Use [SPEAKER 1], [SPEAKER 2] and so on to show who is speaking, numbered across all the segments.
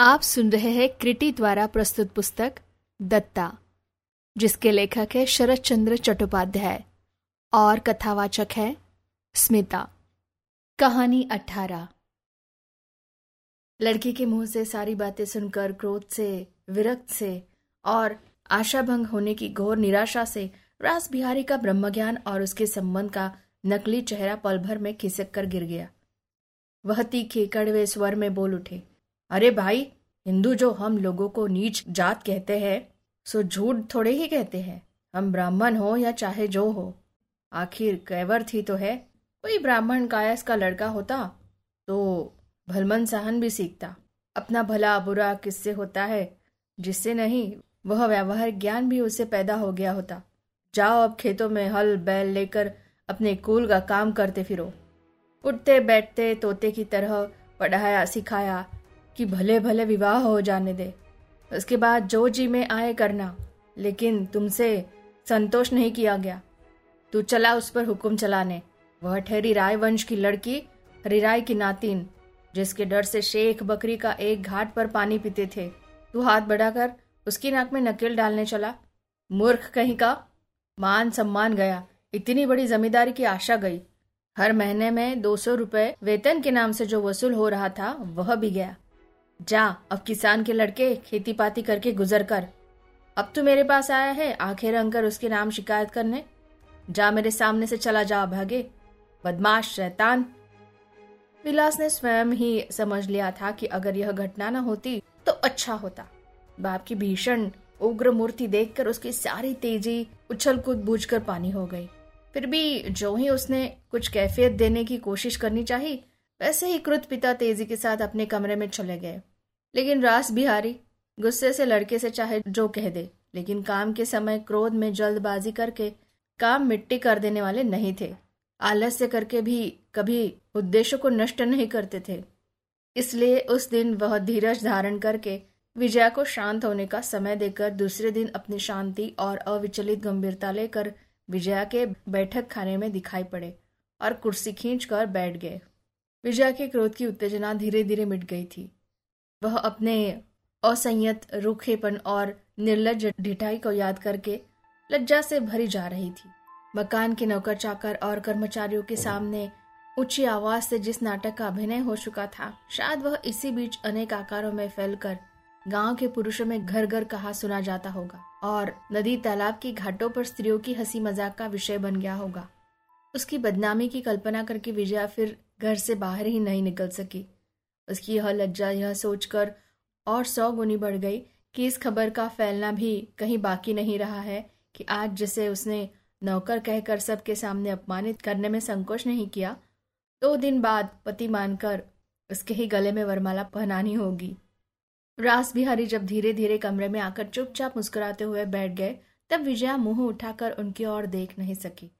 [SPEAKER 1] आप सुन रहे हैं क्रिटी द्वारा प्रस्तुत पुस्तक दत्ता, जिसके लेखक है शरद चंद्र चट्टोपाध्याय और कथावाचक है स्मिता। कहानी अठारह। लड़की के मुँह से सारी बातें सुनकर, क्रोध से, विरक्त से और आशाभंग होने की घोर निराशा से रास बिहारी का ब्रह्मज्ञान और उसके संबंध का नकली चेहरा पल भर में खिसक कर गिर गया। वह तीखे, कड़वे स्वर में बोल उठे अरे भाई, हिंदू जो हम लोगों को नीच जात कहते हैं, सो झूठ थोड़े ही कहते हैं। हम ब्राह्मण हो या चाहे जो हो। आखिर कैवर थी तो है। कोई ब्राह्मण कायस का लड़का होता तो भलमन सहन भी सीखता। अपना भला बुरा किससे होता है, जिससे नहीं, वह व्यवहार ज्ञान भी उससे पैदा हो गया होता। जाओ अब खेतों में हल बैल लेकर अपने कुल का काम करते फिरो। उठते बैठते तोते की तरह पढ़ाया, सिखाया कि भले भले विवाह हो जाने दे। उसके बाद जो जी में आए करना, लेकिन तुमसे संतोष नहीं किया गया। तू चला उस पर हुक्म चलाने। वह ठहरी राय वंश की लड़की, हरिराय की नातिन, जिसके डर से शेख बकरी का एक घाट पर पानी पीते थे। तू हाथ बढ़ाकर उसकी नाक में नकेल डालने चला। मूर्ख कहीं का मान सम्मान गया। इतनी बड़ी जमींदारी की आशा गई। हर महीने में दो सौ रुपए वेतन के नाम से जो वसूल हो रहा था, वह भी गया। जा, अब किसान के लड़के खेती पाती करके गुजर कर। अब तू मेरे पास आया है आखिर रंग कर उसके नाम शिकायत करने। जा मेरे सामने से चला जा, भागे। बदमाश, शैतान। विलास ने स्वयं ही समझ लिया था कि अगर यह घटना न होती तो अच्छा होता। बाप की भीषण, उग्र मूर्ति देखकर उसकी सारी तेज़ी उछल कूद बूझ कर पानी हो गई। फिर भी जो ही उसने कुछ कैफियत देने की कोशिश करनी चाहिए वैसे ही कृत पिता तेज़ी के साथ अपने कमरे में चले गए। लेकिन रास बिहारी, गुस्से से लड़के से चाहे जो कह दे, लेकिन काम के समय क्रोध में जल्दबाजी करके काम मिट्टी कर देने वाले नहीं थे। आलस्य करके भी कभी उद्देश्य को नष्ट नहीं करते थे। इसलिए उस दिन वह धीरज धारण करके विजया को शांत होने का समय देकर दूसरे दिन अपनी शांति और अविचलित गंभीरता लेकर विजया के बैठक खाने में दिखाई पड़े और कुर्सी खींच कर बैठ गए। विजया के क्रोध की उत्तेजना धीरे धीरे मिट गई थी। वह अपने असंयत रूखेपन और निर्लज ढिठाई को याद करके लज्जा से भरी जा रही थी। मकान के नौकर चाकर और कर्मचारियों के सामने ऊँची आवाज़ से जिस नाटक का अभिनय हो चुका था, शायद वह इसी बीच अनेक आकारों में फैलकर गाँव के पुरुषों में घर घर कहा सुना जाता होगा और नदी तालाब की घाटों पर स्त्रियों की हँसी मज़ाक का विषय बन गया होगा। उसकी बदनामी की कल्पना करके विजया फिर घर से बाहर ही नहीं निकल सकी। उसकी यह लज्जा, यह सोचकर और सौ गुनी बढ़ गई कि इस खबर का फैलना भी कहीं बाकी नहीं रहा है कि आज जिसे उसने नौकर कहकर सबके सामने अपमानित करने में संकोच नहीं किया, दो दिन बाद पति मानकर उसके ही गले में वरमाला पहनानी होगी। रास बिहारी जब धीरे धीरे कमरे में आकर चुपचाप मुस्कुराते हुए बैठ गए, तब विजया मुँह उठाकर उनकी ओर देख नहीं सकी।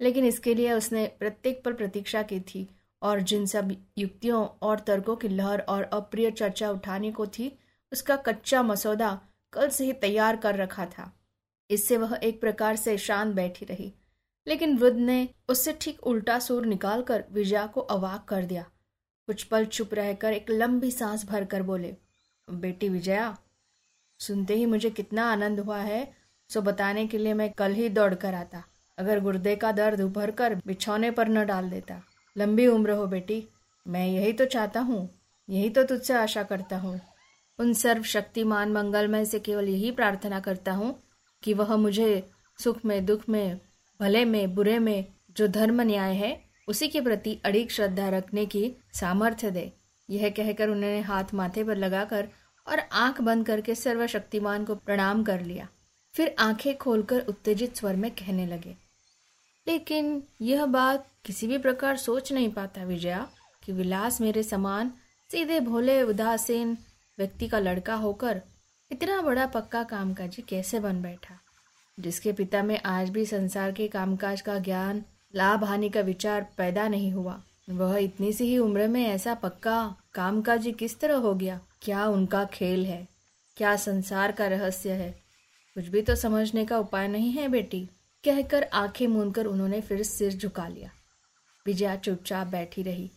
[SPEAKER 1] लेकिन इसके लिए उसने प्रत्येक पर प्रतीक्षा की थी। और जिन सब युक्तियों और तर्कों की लहर और अप्रिय चर्चा उठाने को थी, उसका कच्चा मसौदा कल से ही तैयार कर रखा था। इससे वह एक प्रकार से शांत बैठी रही। लेकिन वृद्ध ने उससे ठीक उल्टा सूर निकालकर विजया को अवाक कर दिया। कुछ पल चुप रहकर एक लंबी सांस भरकर बोले, बेटी विजया, सुनते ही मुझे कितना आनंद हुआ है, सो बताने के लिए मैं कल ही दौड़ कर आता। अगर गुर्दे का दर्द उभर कर बिछौने पर न डाल देता। लंबी उम्र हो बेटी, मैं यही तो चाहता हूँ, यही तो तुझसे आशा करता हूँ। उन सर्वशक्तिमान मंगलमय से केवल यही प्रार्थना करता हूँ कि वह मुझे सुख में, दुख में, भले में, बुरे में, जो धर्म न्याय है, उसी के प्रति अड़िग श्रद्धा रखने की सामर्थ्य दे। यह कहकर उन्होंने हाथ माथे पर लगाकर और आँख बंद करके सर्वशक्तिमान को प्रणाम कर लिया। फिर आँखें खोलकर उत्तेजित स्वर में कहने लगे लेकिन यह बात किसी भी प्रकार सोच नहीं पाता विजया कि विलास मेरे समान, सीधे भोले, उदासीन व्यक्ति का लड़का होकर इतना बड़ा पक्का कामकाजी कैसे बन बैठा? जिसके पिता में आज भी संसार के कामकाज का ज्ञान, लाभ हानि का विचार पैदा नहीं हुआ, वह इतनी सी ही उम्र में ऐसा पक्का कामकाजी किस तरह हो गया? क्या उनका खेल है? क्या संसार का रहस्य है? कुछ भी तो समझने का उपाय नहीं है, बेटी। कहकर आँखें मूंदकर उन्होंने फिर सिर झुका लिया। विजया चुपचाप बैठी रही।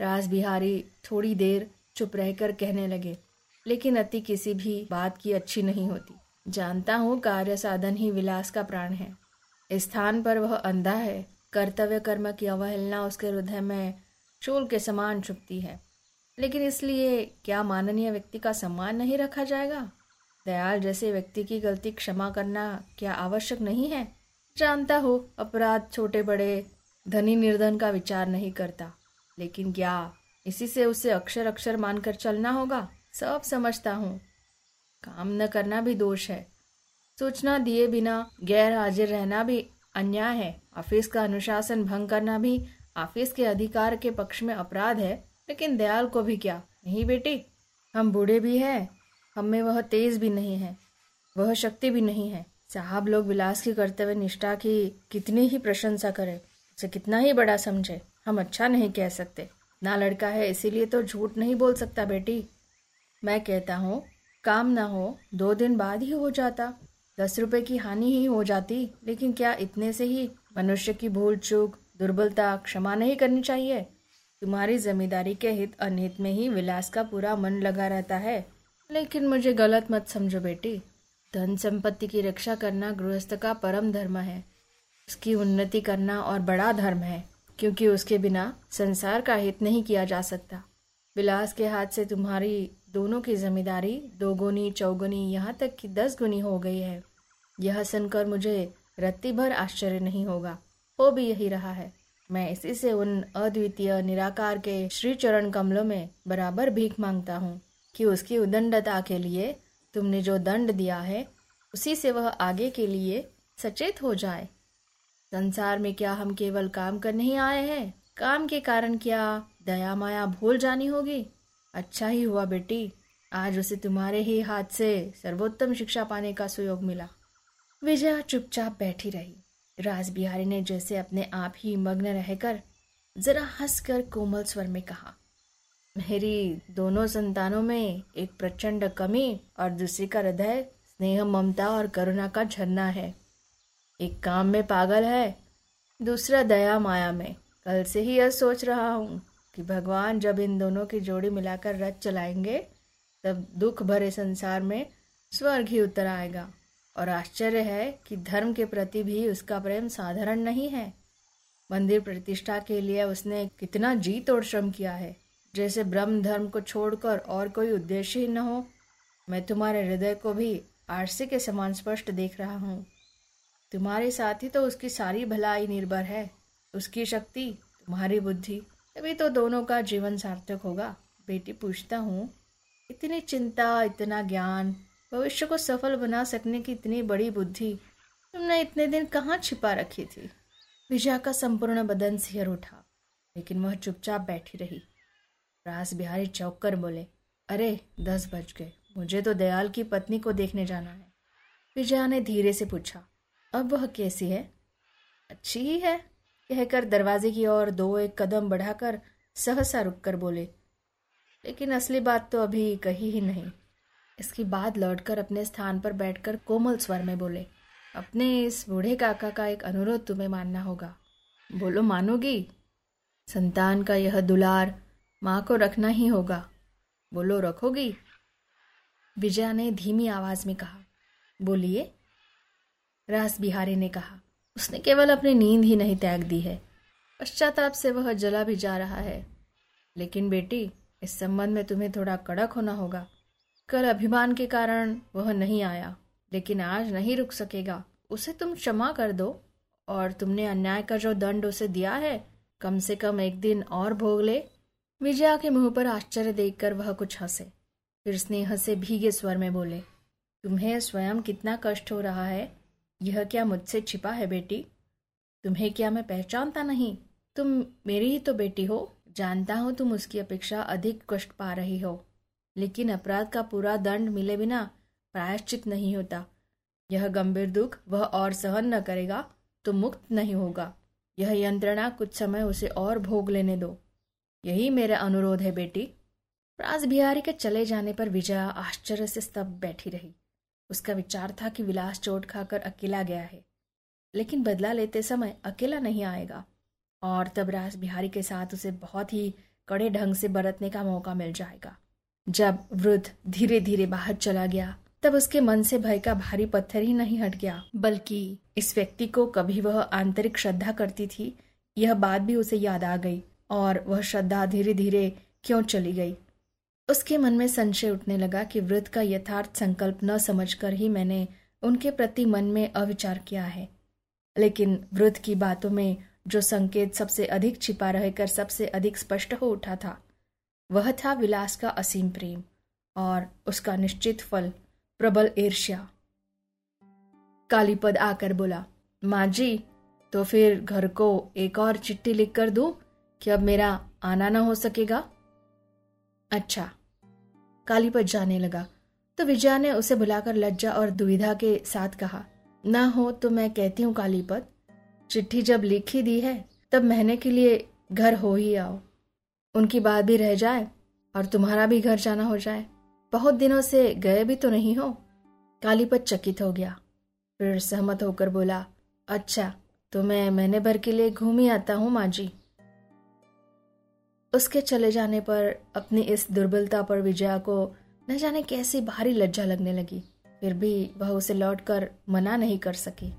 [SPEAKER 1] राज बिहारी थोड़ी देर चुप रहकर कहने लगे, लेकिन अति किसी भी बात की अच्छी नहीं होती। जानता हूँ कार्य साधन ही विलास का प्राण है। स्थान पर वह अंधा है। कर्तव्य कर्म की अवहेलना उसके हृदय में चूल के समान छुपती है। लेकिन इसलिए क्या माननीय व्यक्ति का सम्मान नहीं रखा जाएगा? दयाल जैसे व्यक्ति की गलती क्षमा करना क्या आवश्यक नहीं है? जानता हो, अपराध छोटे बड़े, धनी निर्धन का विचार नहीं करता। लेकिन क्या इसी से उसे अक्षर अक्षर मानकर चलना होगा? सब समझता हूँ। काम न करना भी दोष है। सूचना दिए बिना, गैर हाजिर रहना भी अन्याय है। ऑफ़िस का अनुशासन भंग करना भी ऑफ़िस के अधिकार के पक्ष में अपराध है। लेकिन दयाल को भी क्या? नहीं बेटी, हम बूढ़े भी हैं। हम में वह तेज भी नहीं है, वह शक्ति भी नहीं है। साहब लोग विलास की करते हुए निष्ठा की कितनी ही प्रशंसा करें, उसे कितना ही बड़ा समझे, हम अच्छा नहीं कह सकते। ना लड़का है, इसीलिए तो झूठ नहीं बोल सकता बेटी। मैं कहता हूँ, काम ना हो, दो दिन बाद ही हो जाता। दस रुपए की हानि ही हो जाती, लेकिन क्या इतने से ही मनुष्य की भूल चूक दुर्बलता क्षमा नहीं करनी चाहिए? तुम्हारी जमींदारी के हित अनहित में ही विलास का पूरा मन लगा रहता है। लेकिन मुझे गलत मत समझो बेटी। धन संपत्ति की रक्षा करना गृहस्थ का परम धर्म है। उसकी उन्नति करना और बड़ा धर्म है, क्योंकि उसके बिना संसार का हित नहीं किया जा सकता। विलास के हाथ से तुम्हारी दोनों की ज़िम्मेदारी दोगुनी चौगुनी, यहाँ तक कि दस गुनी हो गई है। यह सुनकर मुझे रत्ती भर आश्चर्य नहीं होगा। हो भी यही रहा है। मैं इसी से उन अद्वितीय, निराकार के श्री चरण कमलों में बराबर भीख माँगता हूँ कि उसकी उदंडता के लिए तुमने जो दंड दिया है, उसी से वह आगे के लिए सचेत हो जाए। संसार में क्या हम केवल काम कर नहीं आए हैं? काम के कारण क्या दया माया भूल जानी होगी? अच्छा ही हुआ बेटी, आज उसे तुम्हारे ही हाथ से सर्वोत्तम शिक्षा पाने का सुयोग मिला। विजया चुपचाप बैठी रही। राज बिहारी ने जैसे अपने आप ही मग्न रहकर जरा हंसकर कोमल स्वर में कहा मेरी दोनों संतानों में एक प्रचंड कमी और दूसरी का हृदय, स्नेह, ममता और करुणा का झरना है। एक काम में पागल है, दूसरा दया माया में। कल से ही यह सोच रहा हूँ कि भगवान जब इन दोनों की जोड़ी मिलाकर रथ चलाएँगे, तब दुख भरे संसार में स्वर्ग ही उतर आएगा। और आश्चर्य है कि धर्म के प्रति भी उसका प्रेम साधारण नहीं है। मंदिर प्रतिष्ठा के लिए उसने कितना जी तोड़ श्रम किया है। जैसे ब्रह्म धर्म को छोड़कर और कोई उद्देश्य ही न हो, मैं तुम्हारे हृदय को भी आरसी के समान स्पष्ट देख रहा हूँ। तुम्हारे साथ ही तो उसकी सारी भलाई निर्भर है, उसकी शक्ति, तुम्हारी बुद्धि। तभी तो दोनों का जीवन सार्थक होगा। बेटी, पूछता हूँ, इतनी चिंता, इतना ज्ञान, भविष्य को सफल बना सकने की इतनी बड़ी बुद्धि तुमने इतने दिन कहाँ छिपा रखी थी? विजया का संपूर्ण बदन सिहर उठा, लेकिन वह चुपचाप बैठी रही। रास बिहारी चौक कर बोले, अरे, दस बज गए। मुझे तो दयाल की पत्नी को देखने जाना है। विजया ने धीरे से पूछा, अब वह कैसी है? अच्छी ही है, कहकर दरवाजे की ओर दो एक कदम बढ़ाकर सहसा रुककर बोले, लेकिन असली बात तो अभी कही ही नहीं। इसके बाद लौटकर अपने स्थान पर बैठकर कोमल स्वर में बोले, अपने इस बूढ़े काका का एक अनुरोध तुम्हें मानना होगा। बोलो, मानोगी? संतान का यह दुलार माँ को रखना ही होगा। बोलो, रखोगी? विजया ने धीमी आवाज़ में कहा। बोलिए, रास बिहारी ने कहा, उसने केवल अपनी नींद ही नहीं त्याग दी है। पश्चाताप से वह जला भी जा रहा है। लेकिन बेटी, इस संबंध में तुम्हें थोड़ा कड़क होना होगा। कल अभिमान के कारण वह नहीं आया, लेकिन आज नहीं रुक सकेगा। उसे तुम क्षमा कर दो, और तुमने अन्याय का जो दंड उसे दिया है, कम से कम एक दिन और भोग ले। विजया के मुँह पर आश्चर्य देखकर वह कुछ हंसे। फिर स्नेह से भीगे स्वर में बोले, तुम्हें स्वयं कितना कष्ट हो रहा है? यह क्या मुझसे छिपा है बेटी? तुम्हें क्या मैं पहचानता नहीं? तुम मेरी ही तो बेटी हो। जानता हूँ तुम उसकी अपेक्षा अधिक कष्ट पा रही हो। लेकिन अपराध का पूरा दंड मिले बिना प्रायश्चित नहीं होता। यह गंभीर दुख वह और सहन न करेगा तो मुक्त नहीं होगा। यह यंत्रणा कुछ समय उसे और भोग लेने दो। यही मेरा अनुरोध है बेटी। राज बिहारी के चले जाने पर विजया आश्चर्य से स्तब्ध बैठी रही। उसका विचार था कि विलास चोट खाकर अकेला गया है, लेकिन बदला लेते समय अकेला नहीं आएगा, और तब राज बिहारी के साथ उसे बहुत ही कड़े ढंग से बरतने का मौका मिल जाएगा। जब वृद्ध धीरे धीरे बाहर चला गया, तब उसके मन से भय का भारी पत्थर ही नहीं हट गया, बल्कि इस व्यक्ति को कभी वह आंतरिक श्रद्धा करती थी, यह बात भी उसे याद आ गई। और वह श्रद्धा धीरे धीरे क्यों चली गई? उसके मन में संशय उठने लगा कि वृद्ध का यथार्थ संकल्प न समझकर ही मैंने उनके प्रति मन में अविचार किया है। लेकिन वृद्ध की बातों में जो संकेत सबसे अधिक छिपा रहकर सबसे अधिक स्पष्ट हो उठा था, वह था विलास का असीम प्रेम और उसका निश्चित फल, प्रबल ईर्ष्या। कालीपद आकर बोला, माँ जी तो फिर घर को एक और चिट्ठी लिख कर दू? कि अब मेरा आना ना हो सकेगा। अच्छा कालीपद जाने लगा तो विजया ने उसे बुलाकर लज्जा और दुविधा के साथ कहा, ना हो तो मैं कहती हूँ कालीपद चिट्ठी जब लिखी दी है, तब महीने के लिए घर हो ही आओ। उनकी बात भी रह जाए और तुम्हारा भी घर जाना हो जाए। बहुत दिनों से गए भी तो नहीं हो? कालीपत चकित हो गया, फिर सहमत होकर बोला अच्छा तो मैं महीने भर के लिए घूम ही आता हूँ, माँ जी। उसके चले जाने पर अपनी इस दुर्बलता पर विजया को न जाने कैसी भारी लज्जा लगने लगी। फिर भी वह उसे लौटकर मना नहीं कर सकी।